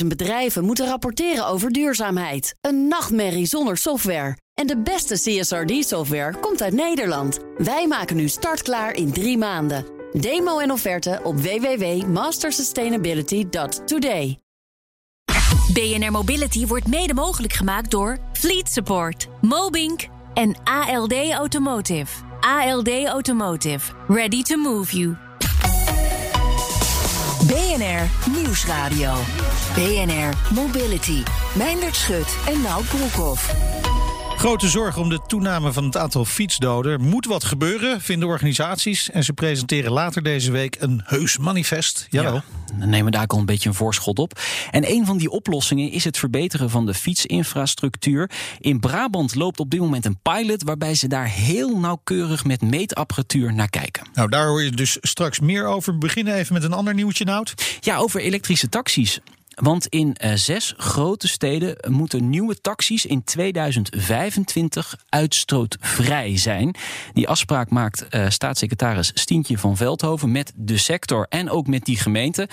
50.000 bedrijven moeten rapporteren over duurzaamheid. Een nachtmerrie zonder software. En de beste CSRD-software komt uit Nederland. Wij maken nu startklaar in drie maanden. Demo en offerte op www.mastersustainability.today. BNR Mobility wordt mede mogelijk gemaakt door Fleet Support, Mobink en ALD Automotive. ALD Automotive. Ready to move you. BNR Nieuwsradio. BNR Mobility. Meindert Schut en Nout Broekhoff. Grote zorg om de toename van het aantal fietsdoden. Er moet wat gebeuren, vinden organisaties. En ze presenteren later deze week een heus manifest. Jawel. Ja, dan nemen we daar al een beetje een voorschot op. En een van die oplossingen is het verbeteren van de fietsinfrastructuur. In Brabant loopt op dit moment een pilot waarbij ze daar heel nauwkeurig met meetapparatuur naar kijken. Nou, daar hoor je dus straks meer over. We beginnen even met een ander nieuwtje, Nout. Ja, over elektrische taxis. Want in uh, zes grote steden moeten nieuwe taxis in 2025 uitstootvrij zijn. Die afspraak maakt uh, staatssecretaris Stientje van Veldhoven met de sector en ook met die gemeente.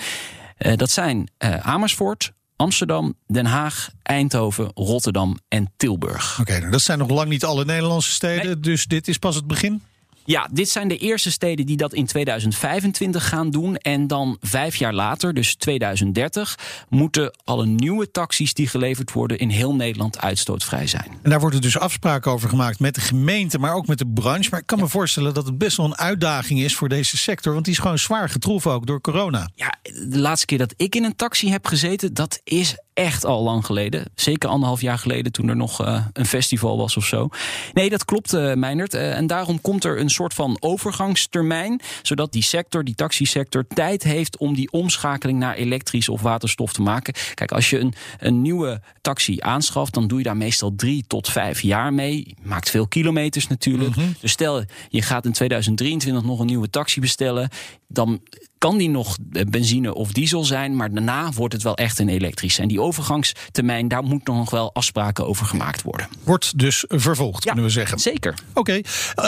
Uh, dat zijn Amersfoort, Amsterdam, Den Haag, Eindhoven, Rotterdam en Tilburg. Oké, okay, nou, dat zijn nog lang niet alle Nederlandse steden, nee. dus dit is pas het begin? Ja, dit zijn de eerste steden die dat in 2025 gaan doen. En dan vijf jaar later, dus 2030, moeten alle nieuwe taxis die geleverd worden in heel Nederland uitstootvrij zijn. En daar worden dus afspraken over gemaakt met de gemeente, maar ook met de branche. Maar ik kan me voorstellen dat het best wel een uitdaging is voor deze sector, want die is gewoon zwaar getroffen ook door corona. Ja, de laatste keer dat ik in een taxi heb gezeten, dat is echt al lang geleden. Zeker anderhalf jaar geleden toen er nog uh, een festival was of zo. Nee, dat klopt, uh, Meinert. Uh, en daarom komt er een soort van overgangstermijn. Zodat die sector, die taxisector, tijd heeft om die omschakeling naar elektrisch of waterstof te maken. Kijk, als je een, een nieuwe taxi aanschaft, dan doe je daar meestal drie tot vijf jaar mee. Je maakt veel kilometers natuurlijk. Mm -hmm. Dus stel, je gaat in 2023 nog een nieuwe taxi bestellen. Dan kan die nog benzine of diesel zijn, maar daarna wordt het wel echt een elektrische. En die overgangstermijn, daar moet nog wel afspraken over gemaakt worden. Wordt dus vervolgd, ja, kunnen we zeggen. Zeker. Oké, okay.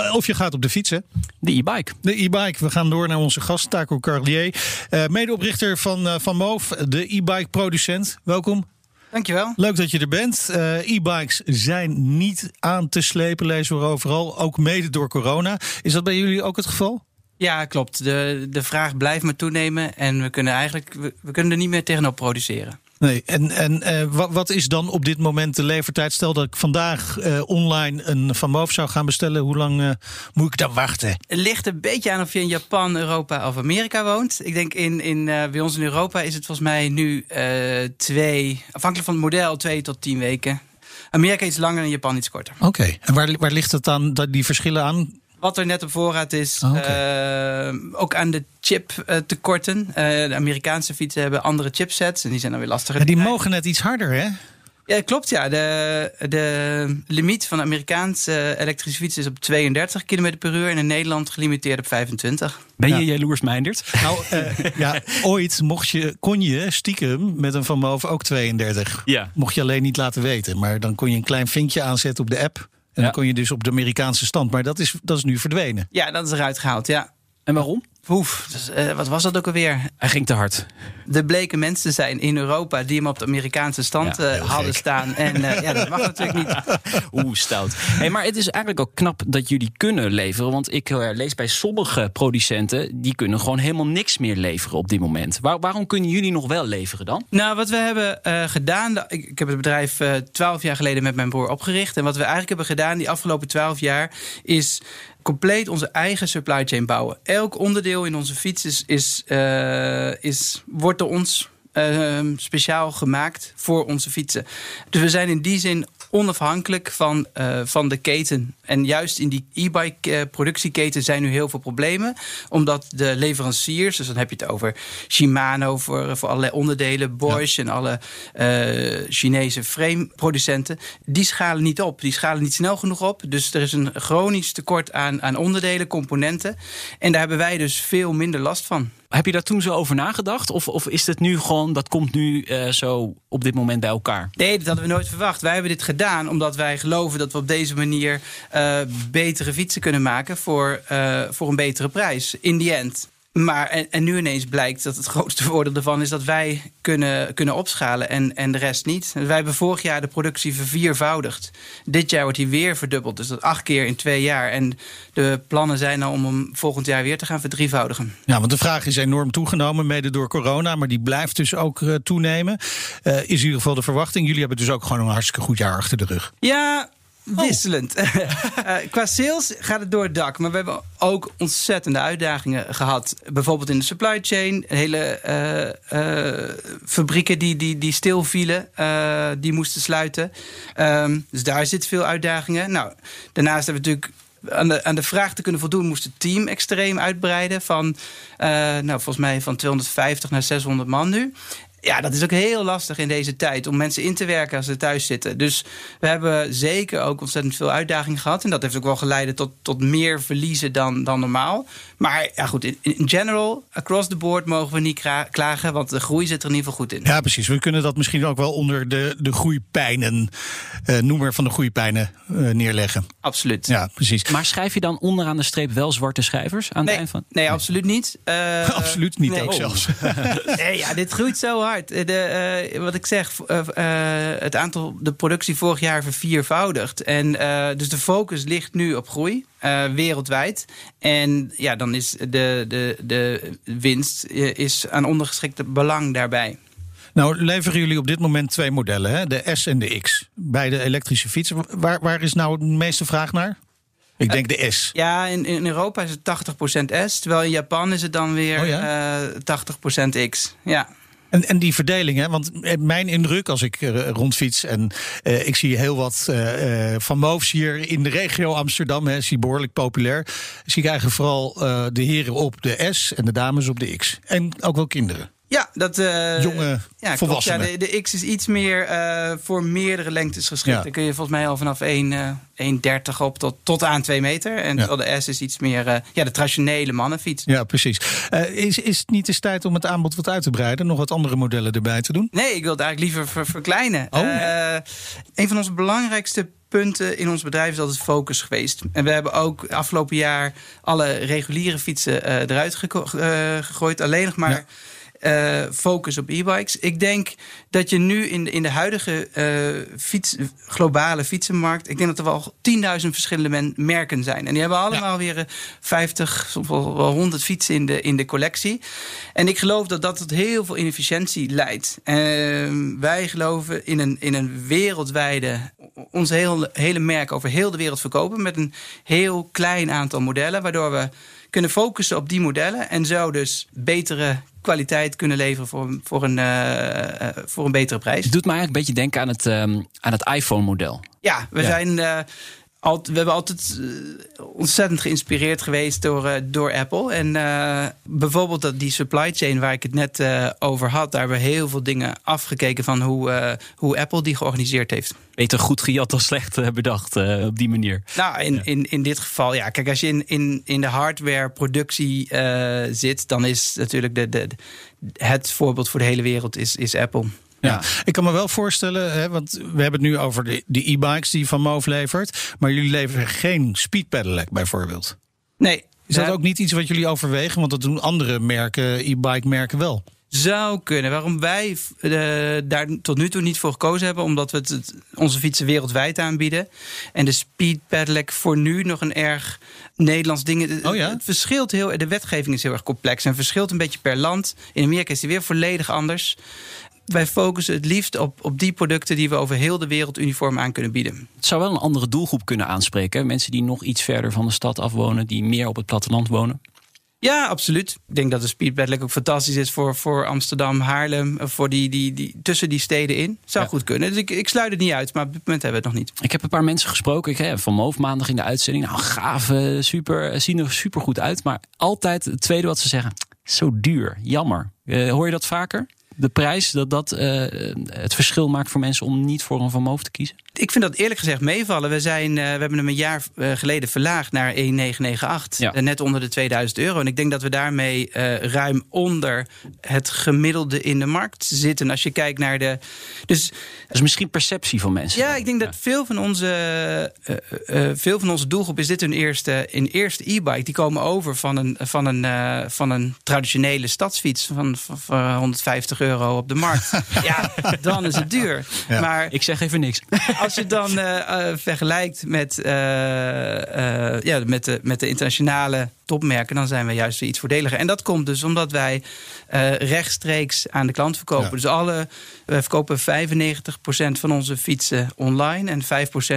uh, of je gaat op de fiets, hè? De e-bike. De e-bike. We gaan door naar onze gast, Taco Carlier. Uh, medeoprichter van, uh, van Moof, de e-bike producent. Welkom. Dankjewel. Leuk dat je er bent. Uh, e-bikes zijn niet aan te slepen, lezen we overal. Ook mede door corona. Is dat bij jullie ook het geval? Ja, klopt. De, de vraag blijft maar toenemen. En we kunnen eigenlijk we, we kunnen er niet meer tegenop produceren. Nee, en, en uh, wat, wat is dan op dit moment de levertijd? Stel dat ik vandaag uh, online een Van Moof zou gaan bestellen. Hoe lang uh, moet ik dan wachten? Het ligt een beetje aan of je in Japan, Europa of Amerika woont. Ik denk in, in, bij ons in Europa is het volgens mij nu twee, afhankelijk van het model, twee tot tien weken. Amerika iets langer en Japan iets korter. Oké, okay. en waar, waar ligt het dan, die verschillen aan? Wat er net op voorraad is. Oh, okay. uh, ook aan de chip uh, tekorten. Uh, de Amerikaanse fietsen hebben andere chipsets. En die zijn dan weer lastiger. Ja, die mogen net iets harder, hè? Ja, klopt. Ja. De, de limiet van de Amerikaanse elektrische fietsen is op 32 km per uur. En in Nederland gelimiteerd op 25. Ben je ja. jaloers, Meindert? Nou, ja, ooit mocht je, kon je stiekem met een Van Moof ook 32. Ja. Mocht je alleen niet laten weten. Maar dan kon je een klein vinkje aanzetten op de app. En dan kon je dus op de Amerikaanse stand. Maar dat is, dat is nu verdwenen. Ja, dat is eruit gehaald, ja. En waarom? Oef, dus, uh, wat was dat ook alweer? Hij ging te hard. Er bleken mensen zijn in Europa die hem op de Amerikaanse stand ja, uh, hadden staan. En uh, ja, dat mag natuurlijk niet. Oeh, stout. Hey, maar het is eigenlijk ook knap dat jullie kunnen leveren. Want ik lees bij sommige producenten, die kunnen gewoon helemaal niks meer leveren op dit moment. Waar, waarom kunnen jullie nog wel leveren dan? Nou, wat we hebben gedaan, ik, ik, heb het bedrijf twaalf jaar geleden met mijn broer opgericht. En wat we eigenlijk hebben gedaan die afgelopen twaalf jaar is compleet onze eigen supply chain bouwen. Elk onderdeel in onze fiets is, is, is, wordt door ons uh, speciaal gemaakt voor onze fietsen. Dus we zijn in die zin onafhankelijk van, uh, van de keten. En juist in die e-bike uh, productieketen zijn nu heel veel problemen. Omdat de leveranciers, dus dan heb je het over Shimano voor, voor allerlei onderdelen, Bosch ja. en alle uh, Chinese frameproducenten, die schalen niet op. Die schalen niet snel genoeg op. Dus er is een chronisch tekort aan, aan onderdelen, componenten. En daar hebben wij dus veel minder last van. Heb je daar toen zo over nagedacht? Of, of is het nu gewoon, dat komt nu uh, zo op dit moment bij elkaar? Nee, dat hadden we nooit verwacht. Wij hebben dit gedaan omdat wij geloven dat we op deze manier uh, betere fietsen kunnen maken voor, uh, voor een betere prijs. In die end. Maar en, en, nu ineens blijkt dat het grootste voordeel ervan is dat wij kunnen, kunnen opschalen en, en de rest niet. Wij hebben vorig jaar de productie verviervoudigd. Dit jaar wordt die weer verdubbeld. Dus dat acht keer in twee jaar. En de plannen zijn nou om hem volgend jaar weer te gaan verdrievoudigen. Ja, want de vraag is enorm toegenomen, mede door corona. Maar die blijft dus ook uh, toenemen. Uh, is in ieder geval de verwachting. Jullie hebben dus ook gewoon een hartstikke goed jaar achter de rug. Ja, wisselend. Oh. uh, qua sales gaat het door het dak. Maar we hebben ook ontzettende uitdagingen gehad. Bijvoorbeeld in de supply chain. Hele uh, uh, fabrieken die, die, die stilvielen. die moesten sluiten. Um, dus daar zitten veel uitdagingen. Nou, daarnaast hebben we natuurlijk aan de, aan de vraag te kunnen voldoen, moest het team extreem uitbreiden. Van, nou, volgens mij van 250 naar 600 man nu ja, dat is ook heel lastig in deze tijd om mensen in te werken als ze thuis zitten. Dus we hebben zeker ook ontzettend veel uitdagingen gehad. En dat heeft ook wel geleid tot, tot meer verliezen dan, dan normaal. Maar ja, goed, in, in general, across the board mogen we niet klagen, want de groei zit er in ieder geval goed in. Ja, precies. We kunnen dat misschien ook wel onder de, de groeipijnen, uh, noemer van de groeipijnen, uh, neerleggen. Absoluut. Ja, precies. Maar schrijf je dan onderaan de streep wel zwarte cijfers aan nee, het eind van? Nee, absoluut niet. Uh, absoluut niet, nee. ook oh. zelfs. nee, ja, dit groeit zo hard. De, wat ik zeg, het aantal, de productie vorig jaar verviervoudigd. En dus de focus ligt nu op groei. Wereldwijd. En ja, dan is de, de, de winst is aan ondergeschikte belang daarbij. Nou, leveren jullie op dit moment twee modellen, hè? de S en de X. Beide elektrische fietsen. Waar, waar is nou de meeste vraag naar? Ik denk de S. Ja, in, in Europa is het 80% S. Terwijl in Japan is het dan weer oh ja? uh, 80% X. Ja. En, en die verdeling, hè? want eh, mijn indruk als ik uh, rondfiets en uh, ik zie heel wat uh, van Moofs hier in de regio Amsterdam, hè, is die behoorlijk populair, zie ik eigenlijk vooral de heren op de S en de dames op de X. En ook wel kinderen. Ja, dat. Uh, Jonge ja, volwassenen. Ja, de, de, X is iets meer uh, voor meerdere lengtes geschikt. Ja. Dan kun je volgens mij al vanaf 1,30 uh, op tot, tot aan 2 meter. En ja. de S is iets meer ja, de traditionele mannenfiets. Ja, precies. is, is het niet eens tijd om het aanbod wat uit te breiden? Nog wat andere modellen erbij te doen? Nee, ik wil het eigenlijk liever ver, verkleinen. Oh. een van onze belangrijkste punten in ons bedrijf is altijd focus geweest. En we hebben ook afgelopen jaar alle reguliere fietsen eruit gegooid. Alleen nog maar. Uh, focus op e-bikes. Ik denk dat je nu in de, in de huidige uh, fiets, globale fietsenmarkt... ik denk dat er wel 10.000 verschillende merken zijn. En die hebben allemaal ja. weer 50, soms wel 100 fietsen in de, in de collectie. En ik geloof dat dat tot heel veel inefficiëntie leidt. Uh, wij geloven in een, in een wereldwijde... ons hele, hele merk over heel de wereld verkopen... met een heel klein aantal modellen... waardoor we kunnen focussen op die modellen en zo dus betere kwaliteit kunnen leveren voor, voor, een, uh, voor een betere prijs. Het doet me eigenlijk een beetje denken aan het, um, aan het iPhone-model. Ja, we ja. zijn. We hebben altijd ontzettend geïnspireerd geweest door, uh, door Apple. En uh, bijvoorbeeld dat die supply chain waar ik het net over had, daar hebben we heel veel dingen afgekeken van hoe, hoe Apple die georganiseerd heeft. Beter goed gejat dan slecht bedacht op die manier. Nou, in, in, in dit geval, ja. Kijk, als je in, in, in de hardware productie zit, dan is natuurlijk de, de, het voorbeeld voor de hele wereld is, is Apple. Ja. ik kan me wel voorstellen, hè, want we hebben het nu over de, de e-bikes die Van Moof levert. Maar jullie leveren geen speed pedelec bijvoorbeeld. Nee. Is dat ook niet iets wat jullie overwegen? Want dat doen andere merken, e-bike merken wel. Zou kunnen. Waarom wij uh, daar tot nu toe niet voor gekozen hebben, omdat we het, onze fietsen wereldwijd aanbieden. En de speed pedelec voor nu nog een erg Nederlands ding. Oh ja? Het verschilt heel. De wetgeving is heel erg complex en verschilt een beetje per land. In Amerika is die weer volledig anders wij focussen het liefst op, op die producten die we over heel de wereld uniform aan kunnen bieden. Het zou wel een andere doelgroep kunnen aanspreken. Mensen die nog iets verder van de stad afwonen, die meer op het platteland wonen. Ja, absoluut. Ik denk dat de speedbed ook fantastisch is voor, voor Amsterdam, Haarlem, voor die, die, die, tussen die steden in. Zou ja. goed kunnen. Dus ik, ik sluit het niet uit, maar op dit moment hebben we het nog niet. Ik heb een paar mensen gesproken. Ik heb van Moof maandag in de uitzending. Nou, gaaf, super, zien er super goed uit. Maar altijd het tweede wat ze zeggen, zo duur, jammer. Uh, hoor je dat vaker? De prijs, dat dat uh, het verschil maakt voor mensen om niet voor een Van Moof te kiezen? Ik vind dat eerlijk gezegd meevallen. We, zijn, uh, we hebben hem een jaar uh, geleden verlaagd naar 1,998. Ja. Uh, net onder de 2000 euro. En ik denk dat we daarmee ruim onder het gemiddelde in de markt zitten. Als je kijkt naar de. Dus, dat is misschien perceptie van mensen. Ja, ik denk dat veel van onze, veel van onze doelgroep is dit hun eerste, een eerste e-bike. Die komen over van een, van een, van een traditionele stadsfiets van, van, van 150 euro op de markt. ja, dan is het duur. Ja. Maar ik zeg even niks. Als je het dan uh, uh, vergelijkt met, uh, ja, met, de, met de internationale topmerken, dan zijn we juist iets voordeliger. En dat komt dus omdat wij rechtstreeks aan de klant verkopen. Ja. Dus alle, we verkopen 95% van onze fietsen online en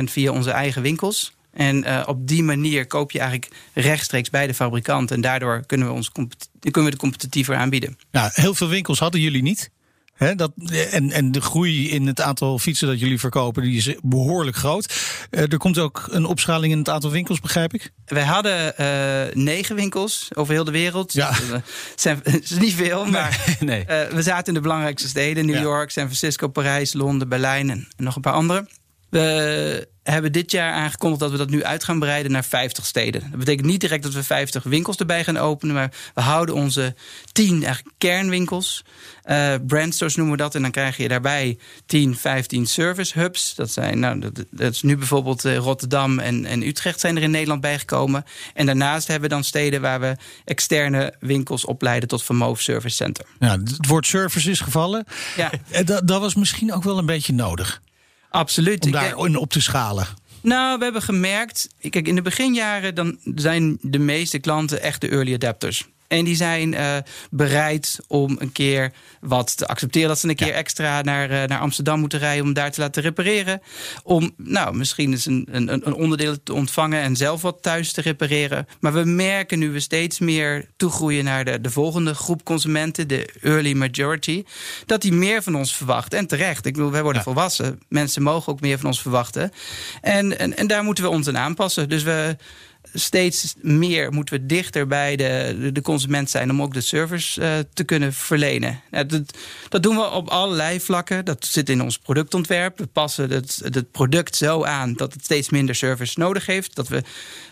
5% via onze eigen winkels. En uh, op die manier koop je eigenlijk rechtstreeks bij de fabrikant. En daardoor kunnen we, ons kunnen we de competitiever aanbieden. Ja, heel veel winkels hadden jullie niet. He, dat, en, en de groei in het aantal fietsen dat jullie verkopen, die is behoorlijk groot. Uh, er komt ook een opschaling in het aantal winkels, begrijp ik? Wij hadden uh, negen winkels over heel de wereld. Ja. Dat zijn, is niet veel, maar nee. Uh, we zaten in de belangrijkste steden. New ja. York, San Francisco, Parijs, Londen, Berlijn en nog een paar andere. We hebben dit jaar aangekondigd dat we dat nu uit gaan breiden naar 50 steden. Dat betekent niet direct dat we 50 winkels erbij gaan openen, maar we houden onze 10 eigenlijk kernwinkels. Uh, brandstores noemen we dat. En dan krijg je daarbij 10, 15 service hubs. Dat, zijn, nou, dat, dat is nu bijvoorbeeld uh, Rotterdam en, en Utrecht zijn er in Nederland bijgekomen. En daarnaast hebben we dan steden waar we externe winkels opleiden tot Vermoof Service Center. Ja, het woord service is gevallen. Ja. Dat, dat was misschien ook wel een beetje nodig. Absoluut. Om daarin op te schalen. Nou, we hebben gemerkt. Kijk, in de beginjaren dan zijn de meeste klanten echt de early adapters. En die zijn uh, bereid om een keer wat te accepteren. Dat ze een keer ja. extra naar, uh, naar Amsterdam moeten rijden om daar te laten repareren. Om nou, misschien eens een, een, een onderdeel te ontvangen en zelf wat thuis te repareren. Maar we merken nu we steeds meer toegroeien naar de, de volgende groep consumenten, de early majority. Dat die meer van ons verwacht. En terecht. Ik bedoel, wij worden ja. volwassen. Mensen mogen ook meer van ons verwachten. En, en, en daar moeten we ons aan aanpassen. Dus we steeds meer moeten we dichter bij de, de consument zijn om ook de service uh, te kunnen verlenen. Dat, dat, doen we op allerlei vlakken. Dat zit in ons productontwerp. We passen het, het product zo aan dat het steeds minder service nodig heeft. Dat we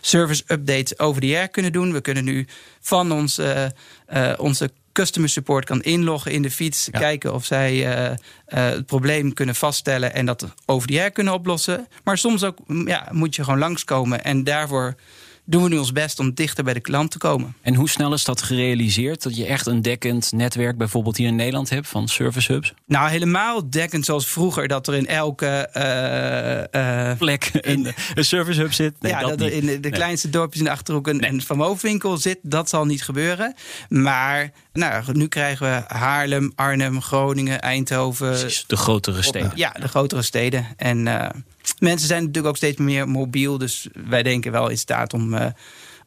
service updates over de air kunnen doen. We kunnen nu van ons, uh, uh, onze customer support kan inloggen in de fiets. Ja. Kijken of zij uh, uh, het probleem kunnen vaststellen en dat over die air kunnen oplossen. Maar soms ook ja, moet je gewoon langskomen. En daarvoor doen we nu ons best om dichter bij de klant te komen. En hoe snel is dat gerealiseerd? Dat je echt een dekkend netwerk bijvoorbeeld hier in Nederland hebt van service hubs? Nou, helemaal dekkend zoals vroeger. Dat er in elke uh, uh, plek een, een service hub zit. Nee, ja, dat, dat er in de, de kleinste dorpjes in de Achterhoek een, nee. een zit. Dat zal niet gebeuren. Maar nou, nu krijgen we Haarlem, Arnhem, Groningen, Eindhoven. Precies, de grotere steden. Ja, de grotere steden. En uh, mensen zijn natuurlijk ook steeds meer mobiel. Dus wij denken wel in staat om, uh,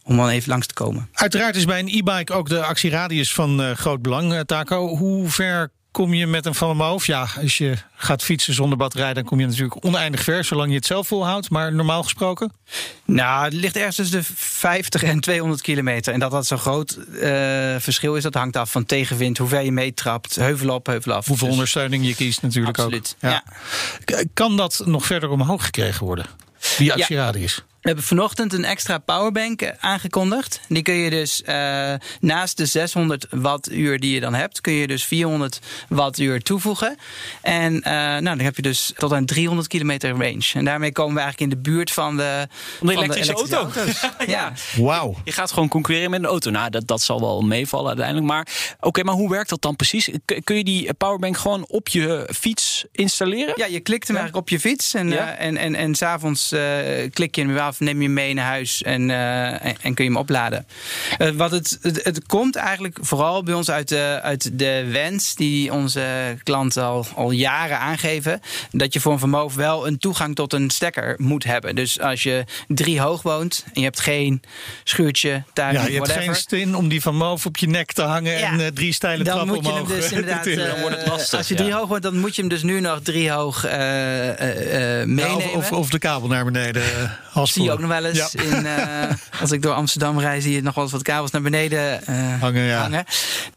om dan even langs te komen. Uiteraard is bij een e-bike ook de actieradius van uh, groot belang, uh, Taco. Hoe ver kom je met een van mijn hoofd? Ja, als je gaat fietsen zonder batterij, dan kom je natuurlijk oneindig ver, zolang je het zelf volhoudt. Maar normaal gesproken? Nou, het ligt ergens tussen de 50 en 200 kilometer. En dat dat zo'n groot uh, verschil is, dat hangt af van tegenwind, hoe ver je meetrapt, heuvel op, heuvel af. Hoeveel dus ondersteuning je kiest natuurlijk absoluut, ook. Ja. ja. Kan dat nog verder omhoog gekregen worden? Die actieradius? Ja. We hebben vanochtend een extra powerbank aangekondigd. Die kun je dus uh, naast de 600 wattuur die je dan hebt, kun je dus 400 wattuur toevoegen. En uh, nou, dan heb je dus tot een 300 kilometer range. En daarmee komen we eigenlijk in de buurt van de, van de elektrische, van de elektrische auto. ja. Wauw. Je gaat gewoon concurreren met een auto. Nou, dat, dat zal wel meevallen uiteindelijk. Maar oké, okay, maar hoe werkt dat dan precies? Kun je die powerbank gewoon op je fiets installeren? Ja, je klikt hem ja. eigenlijk op je fiets. En, ja. uh, en, en, en s'avonds uh, klik je hem weer af, neem je mee naar huis en, uh, en, en, kun je hem opladen. Uh, wat het, het, het, komt eigenlijk vooral bij ons uit de, uit de wens die onze klanten al, al jaren aangeven. Dat je voor een vermogen wel een toegang tot een stekker moet hebben. Dus als je drie hoog woont en je hebt geen schuurtje, tuin, ja, je whatever, hebt geen stin om die van Moof op je nek te hangen ja, en uh, drie steile dan trappen moet je omhoog. Hem dus inderdaad, dan wordt het lastig. Als je drie ja. hoog woont, dan moet je hem dus nu nog drie hoog meenemen. Ja, of, of, of, de kabel naar beneden haspelen. Zie je ook nog wel eens. In, uh, als ik door Amsterdam rijd, zie je nog wel eens wat kabels naar beneden uh, hangen, ja. hangen.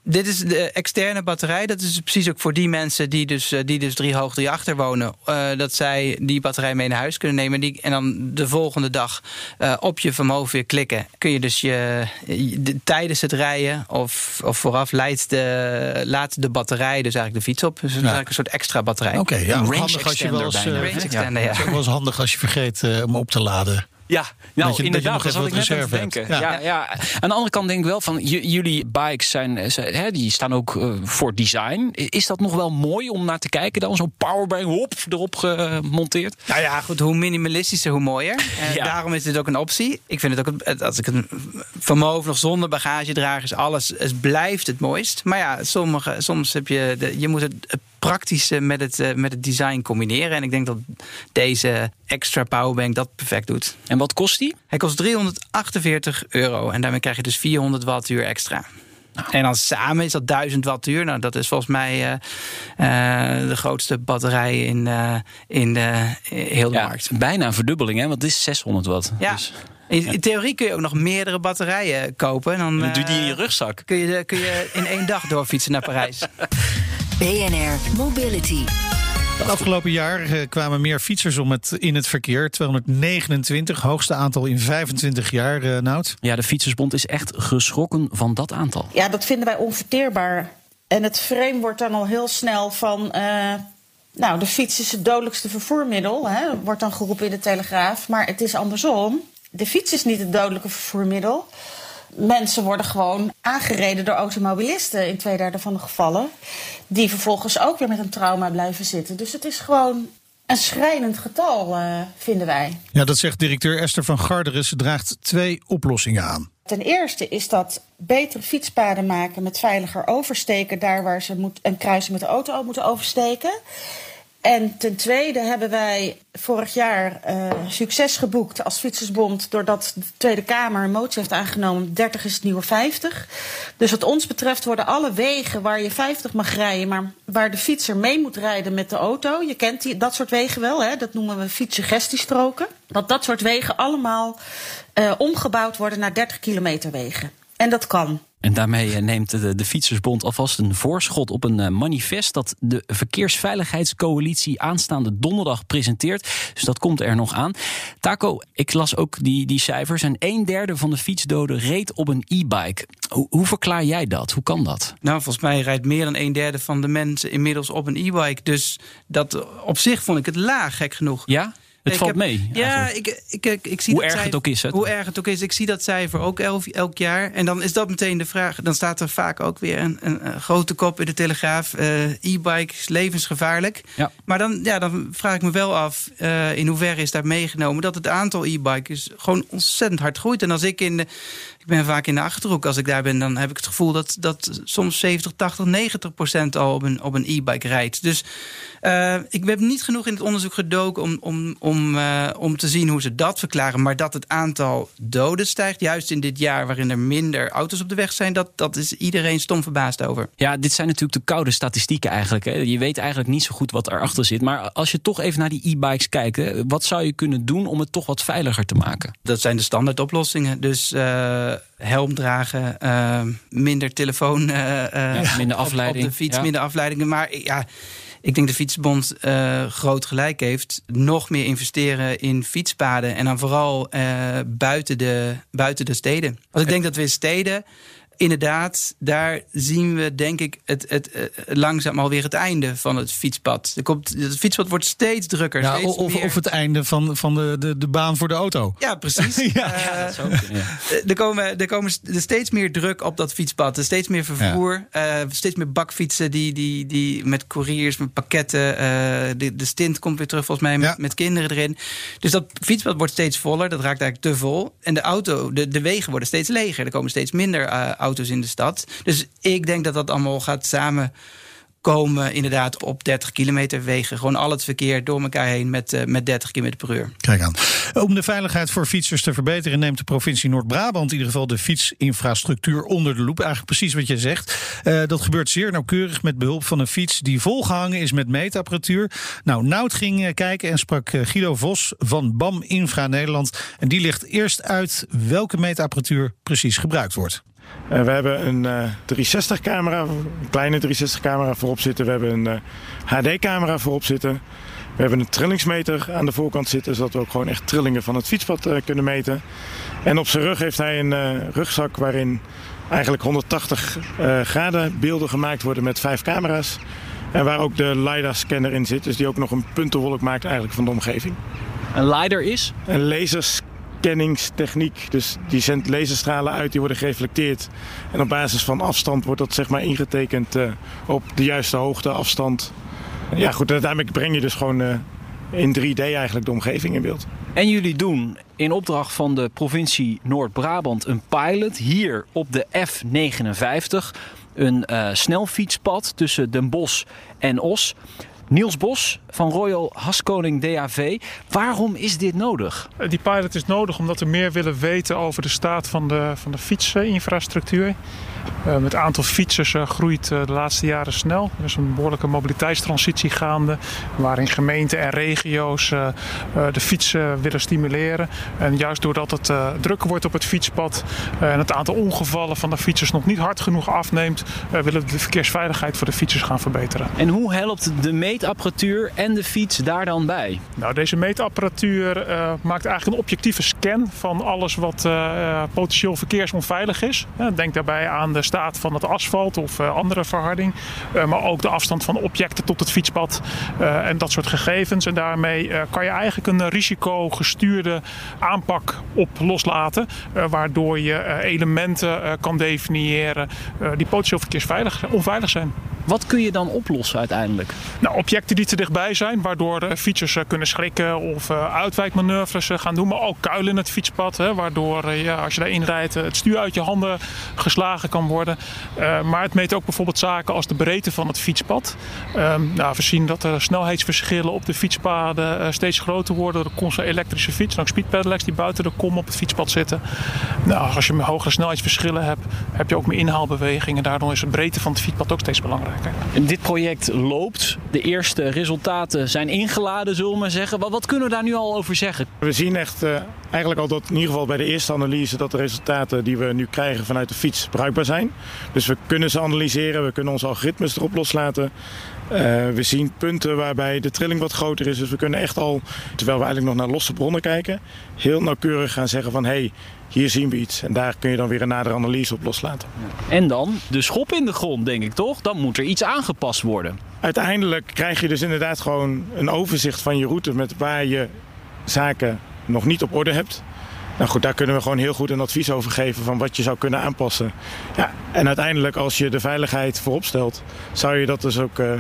Dit is de externe batterij. Dat is precies ook voor die mensen die dus, die dus drie hoog drie achter wonen. dat zij die batterij mee naar huis kunnen nemen. Die, en dan de volgende dag op je vermogen weer klikken. Kun je dus je, de, tijdens het rijden of, of vooraf leidt de, laat de batterij dus eigenlijk de fiets op. Dus het is eigenlijk een soort extra batterij. Oké, ja, handig als je wel eens, uh, ja. Het is ook wel eens handig als je vergeet om op te laden. Ja, nou, je, inderdaad, dat, dat ik net aan denken. Ja. Ja, ja. Aan de andere kant denk ik wel van, jullie bikes zijn, hè, die staan ook uh, voor design. Is dat nog wel mooi om naar te kijken dan? Zo'n powerbank, hop, erop gemonteerd? Nou ja, goed, hoe minimalistischer, hoe mooier. En daarom is dit ook een optie. Ik vind het ook, als ik het vermogen nog zonder bagagedragers, alles, het blijft het mooist. Maar ja, sommige, soms heb je, de, je moet het praktische met het, uh, met het design combineren. En ik denk dat deze extra powerbank dat perfect doet. En wat kost die? Hij kost 348 euro. En daarmee krijg je dus 400 wattuur extra. Nou. En dan samen is dat 1000 wattuur. Nou, dat is volgens mij uh, uh, de grootste batterij in, uh, in de heel de ja, markt. Bijna een verdubbeling, hè? Want het is 600 watt. Ja. Dus. In, theorie kun je ook nog meerdere batterijen kopen. Dan, dan doe die in je rugzak. Kun je, kun je in één dag doorfietsen naar Parijs. BNR Mobility. Het afgelopen jaar eh, kwamen meer fietsers om het, in het verkeer. 229, hoogste aantal in 25 jaar, uh, Nout. Ja, de Fietsersbond is echt geschrokken van dat aantal. Ja, dat vinden wij onverteerbaar. En het frame wordt dan al heel snel van... Uh, nou, de fiets is het dodelijkste vervoermiddel, hè, wordt dan geroepen in de Telegraaf. Maar het is andersom. De fiets is niet het dodelijke vervoermiddel mensen worden gewoon aangereden door automobilisten in twee derde van de gevallen. Die vervolgens ook weer met een trauma blijven zitten. Dus het is gewoon een schrijnend getal, uh, vinden wij. Ja, dat zegt directeur Esther van Garderen. Ze draagt twee oplossingen aan. Ten eerste is dat betere fietspaden maken met veiliger oversteken. Daar waar ze moet, een kruisen met de auto moeten oversteken. En ten tweede hebben wij vorig jaar uh, succes geboekt als Fietsersbond... doordat de Tweede Kamer een motie heeft aangenomen... 30 is het nieuwe 50. Dus wat ons betreft worden alle wegen waar je 50 mag rijden... maar waar de fietser mee moet rijden met de auto... je kent die, dat soort wegen wel, hè? dat noemen we fietssuggestiestroken... dat dat soort wegen allemaal uh, omgebouwd worden naar 30 kilometer wegen. En dat kan. En daarmee eh, neemt de, de Fietsersbond alvast een voorschot op een eh, manifest dat de Verkeersveiligheidscoalitie aanstaande donderdag presenteert. Dus dat komt er nog aan. Taco, ik las ook die, die cijfers en een derde van de fietsdoden reed op een e-bike. Hoe, hoe, verklaar jij dat? Hoe kan dat? Nou, volgens mij rijdt meer dan een derde van de mensen inmiddels op een e-bike. Dus dat op zich vond ik het laag, gek genoeg. Ja? Het valt mee. Ja, ik, ik, ik, ik, zie hoe erg het ook is. Hoe erg het ook is. Ik zie dat cijfer ook elk, elk jaar. En dan is dat meteen de vraag. Dan staat er vaak ook weer een, een, grote kop in de Telegraaf. Uh, E-bike is levensgevaarlijk. Ja. Maar dan, ja, dan vraag ik me wel af uh, in hoeverre is daar meegenomen dat het aantal e-bikes gewoon ontzettend hard groeit. En als ik in de ik ben vaak in de achterhoek. Als ik daar ben, dan heb ik het gevoel dat, dat soms 70, 80, 90 procent al op een, op een e-bike rijdt. Dus uh, ik heb niet genoeg in het onderzoek gedoken om, om, om, uh, om te zien hoe ze dat verklaren. Maar dat het aantal doden stijgt, juist in dit jaar waarin er minder auto's op de weg zijn, dat, dat is iedereen stom verbaasd over. Ja, dit zijn natuurlijk de koude statistieken eigenlijk. Hè. Je weet eigenlijk niet zo goed wat erachter zit. Maar als je toch even naar die e-bikes kijkt, wat zou je kunnen doen om het toch wat veiliger te maken? Dat zijn de standaard oplossingen. Dus uh, helm dragen, uh, minder telefoon, ja, minder afleiding. Op, de fiets, minder afleidingen. Maar ja, ik denk de Fietsbond groot gelijk heeft. Nog meer investeren in fietspaden en dan vooral buiten, de, buiten de steden. Want ik denk dat we in steden inderdaad, daar zien we denk ik het, het, het, eh, langzaam alweer het einde van het fietspad. Er komt, het fietspad wordt steeds drukker. Ja, steeds of, of het einde van, van de, de, de baan voor de auto. Ja, precies. ja. Uh, ja, Er komen, er komen steeds meer druk op dat fietspad. Er steeds meer vervoer. Uh, steeds meer bakfietsen die, die, die met couriers, met pakketten. de, de stint komt weer terug volgens mij met, met kinderen erin. Dus dat fietspad wordt steeds voller. Dat raakt eigenlijk te vol. En de auto, de, de wegen worden steeds leger. Er komen steeds minder auto's in de stad. Dus ik denk dat dat allemaal gaat samen komen inderdaad op 30 kilometer wegen. Gewoon al het verkeer door elkaar heen met, uh, met 30 km per uur. Kijk aan. Om de veiligheid voor fietsers te verbeteren, neemt de provincie Noord-Brabant in ieder geval de fietsinfrastructuur onder de loep. Eigenlijk precies wat je zegt. Uh, dat gebeurt zeer nauwkeurig met behulp van een fiets die volgehangen is met meetapparatuur. Nou, Nout ging uh, kijken en sprak Guido Vos van BAM Infra Nederland. En die legt eerst uit welke meetapparatuur precies gebruikt wordt. Uh, we hebben een uh, 360-camera, een kleine 360-camera voorop zitten. We hebben een HD-camera voorop zitten. We hebben een trillingsmeter aan de voorkant zitten, zodat we ook gewoon echt trillingen van het fietspad kunnen meten. En op zijn rug heeft hij een rugzak waarin eigenlijk 180 graden beelden gemaakt worden met vijf camera's. En waar ook de LiDAR-scanner in zit, dus die ook nog een puntenwolk maakt eigenlijk van de omgeving. Een LiDAR is? Een laserscanningstechniek. Dus die zendt laserstralen uit, die worden gereflecteerd. En op basis van afstand wordt dat zeg maar ingetekend uh, op de juiste hoogte, afstand. Ja goed, uiteindelijk breng je dus gewoon uh, in 3D eigenlijk de omgeving in beeld. En jullie doen in opdracht van de provincie Noord-Brabant een pilot hier op de F59. Een uh, snelfietspad tussen Den Bosch en Os. Niels Bos van Royal Haskoning DAV. Waarom is dit nodig? Die pilot is nodig omdat we meer willen weten over de staat van de, van de fietsinfrastructuur. Uh, het aantal fietsers uh, groeit uh, de laatste jaren snel. Er is een behoorlijke mobiliteitstransitie gaande. Waarin gemeenten en regio's de fietsen willen stimuleren. En juist doordat het drukker wordt op het fietspad. en het aantal ongevallen van de fietsers nog niet hard genoeg afneemt. willen we de verkeersveiligheid voor de fietsers gaan verbeteren. En hoe helpt de meetapparatuur en de fiets daar dan bij? Nou, deze meetapparatuur maakt eigenlijk een objectieve scan van alles wat potentieel verkeersonveilig is. denk daarbij aan de staat van het asfalt of uh, andere verharding. Uh, maar ook de afstand van objecten tot het fietspad uh, en dat soort gegevens. En daarmee kan je eigenlijk een risicogestuurde aanpak op loslaten. waardoor je elementen kan definiëren die potentieel verkeersveilig onveilig zijn. Wat kun je dan oplossen uiteindelijk? Nou, objecten die te dichtbij zijn, waardoor de fietsers kunnen schrikken of uitwijkmanoeuvres gaan doen. Maar ook kuilen in het fietspad, hè, waardoor ja, als je daarin rijdt het stuur uit je handen geslagen kan worden. Maar het meet ook bijvoorbeeld zaken als de breedte van het fietspad. Uh, nou, we zien dat de snelheidsverschillen op de fietspaden steeds groter worden. Er komt zo'n elektrische fiets en ook speedpedelecs die buiten de kom op het fietspad zitten. Nou, als je hogere snelheidsverschillen hebt, heb je ook meer inhaalbewegingen. Daardoor is de breedte van het fietspad ook steeds belangrijker. Dit project loopt. De eerste resultaten zijn ingeladen, zullen we maar zeggen. Wat, wat kunnen we daar nu al over zeggen? We zien echt eigenlijk al dat in ieder geval bij de eerste analyse dat de resultaten die we nu krijgen vanuit de fiets bruikbaar zijn. Dus we kunnen ze analyseren, we kunnen onze algoritmes erop loslaten. Uh, we zien punten waarbij de trilling wat groter is. Dus we kunnen echt al, terwijl we eigenlijk nog naar losse bronnen kijken, heel nauwkeurig gaan zeggen van hé, hey, hier zien we iets. En daar kun je dan weer een nadere analyse op loslaten. En dan de schop in de grond, denk ik toch? Dan moet er iets aangepast worden. Uiteindelijk krijg je dus inderdaad gewoon een overzicht van je route met waar je zaken nog niet op orde hebt. Nou goed, daar kunnen we gewoon heel goed een advies over geven van wat je zou kunnen aanpassen. Ja, en uiteindelijk als je de veiligheid voorop stelt, zou je dat dus ook uh,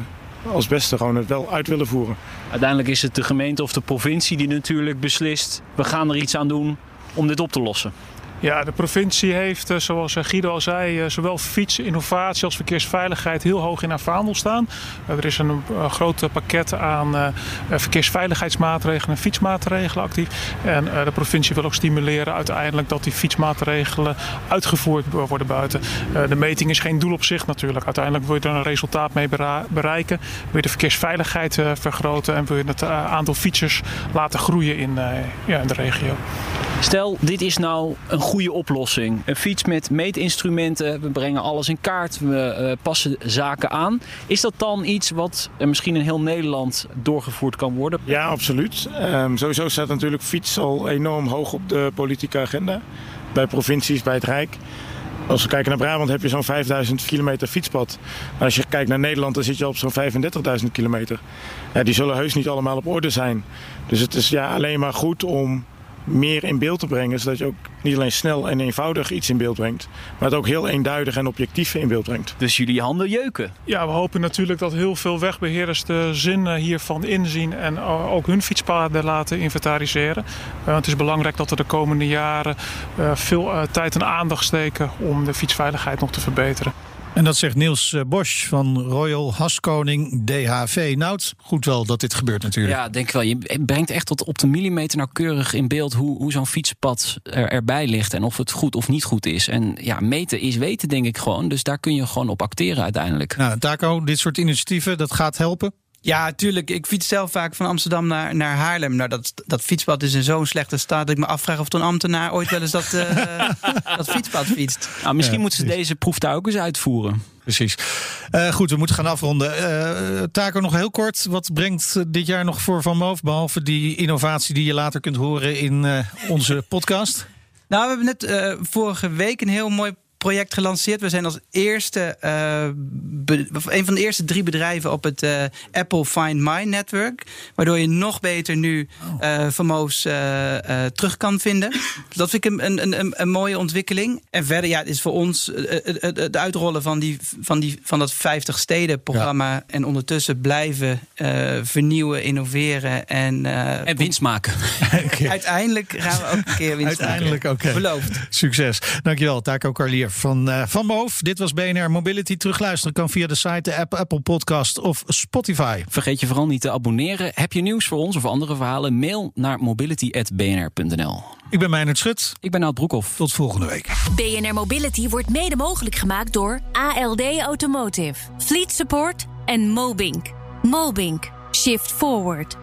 als beste gewoon het wel uit willen voeren. Uiteindelijk is het de gemeente of de provincie die natuurlijk beslist, we gaan er iets aan doen om dit op te lossen. Ja, de provincie heeft, eh, zoals eh, Guido al zei, zowel fietsinnovatie als verkeersveiligheid heel hoog in haar vaandel staan. Er is een groot pakket aan verkeersveiligheidsmaatregelen en fietsmaatregelen actief. En de provincie wil ook stimuleren uiteindelijk dat die fietsmaatregelen uitgevoerd worden buiten. De meting is geen doel op zich natuurlijk. Uiteindelijk wil je er een resultaat mee bereiken. Wil je de verkeersveiligheid vergroten en wil je het aantal fietsers laten groeien in de regio. Stel, dit is nou een goede oplossing. Een fiets met meetinstrumenten, we brengen alles in kaart, we uh, passen zaken aan. Is dat dan iets wat misschien in heel Nederland doorgevoerd kan worden? Ja, absoluut. Um, sowieso staat natuurlijk fiets al enorm hoog op de politieke agenda. Bij provincies, bij het Rijk. Als we kijken naar Brabant heb je zo'n 5000 kilometer fietspad. Maar als je kijkt naar Nederland, dan zit je op zo'n 35.000 kilometer. Ja, die zullen heus niet allemaal op orde zijn. Dus het is ja, alleen maar goed om meer in beeld te brengen. Zodat je ook niet alleen snel en eenvoudig iets in beeld brengt. Maar het ook heel eenduidig en objectief in beeld brengt. Dus jullie handen jeuken? Ja, we hopen natuurlijk dat heel veel wegbeheerders de zin hiervan inzien. En ook hun fietspaden laten inventariseren. Want het is belangrijk dat we de komende jaren veel tijd en aandacht steken om de fietsveiligheid nog te verbeteren. En dat zegt Niels eh, Bosch van Royal Haskoning DHV. Nou, het goed wel dat dit gebeurt natuurlijk. Ja, denk ik wel. Je brengt echt tot op de millimeter nauwkeurig in beeld hoe, hoe zo'n fietspad er, erbij ligt en of het goed of niet goed is. En ja, meten is weten, denk ik gewoon. Dus daar kun je gewoon op acteren uiteindelijk. Nou, Taco, dit soort initiatieven, dat gaat helpen? Ja, tuurlijk. Ik fiets zelf vaak van Amsterdam naar, naar Haarlem. Nou, dat, dat fietspad is in zo'n slechte staat dat ik me afvraag of een ambtenaar ooit wel eens dat, uh, dat fietspad fietst. Nou, misschien moeten ze deze proef daar ook eens uitvoeren. Precies. Uh, goed, we moeten gaan afronden. Uh, Taco, nog heel kort. Wat brengt dit jaar nog voor Van Moof? Behalve die innovatie die je later kunt horen in uh, onze podcast? Nou, we hebben net vorige week een heel mooi project gelanceerd. We zijn als eerste, uh, een van de eerste drie bedrijven op het uh, Apple Find My netwerk. Waardoor je nog beter nu uh, FAMO's terug kan vinden. Dat vind ik een, een, een, een, mooie ontwikkeling. En verder ja, het is voor ons het uitrollen van, die, van, die, van dat 50 steden programma. Ja. En ondertussen blijven vernieuwen, innoveren en... en winst maken. Uiteindelijk gaan we ook een keer winst Uiteindelijk, maken. Okay. Beloofd. Succes. Dankjewel, Taco Carlier van uh, Van Moof. Dit was BNR Mobility. Terugluisteren kan via de site, de app, Apple Podcast of Spotify. Vergeet je vooral niet te abonneren. Heb je nieuws voor ons of andere verhalen? Mail naar mobility.bnr.nl. Ik ben Meijnerd Schut. Ik ben Nout Broekhoff. Tot volgende week. BNR Mobility wordt mede mogelijk gemaakt door ALD Automotive, Fleet Support en Mobink. Mobink. Shift Forward.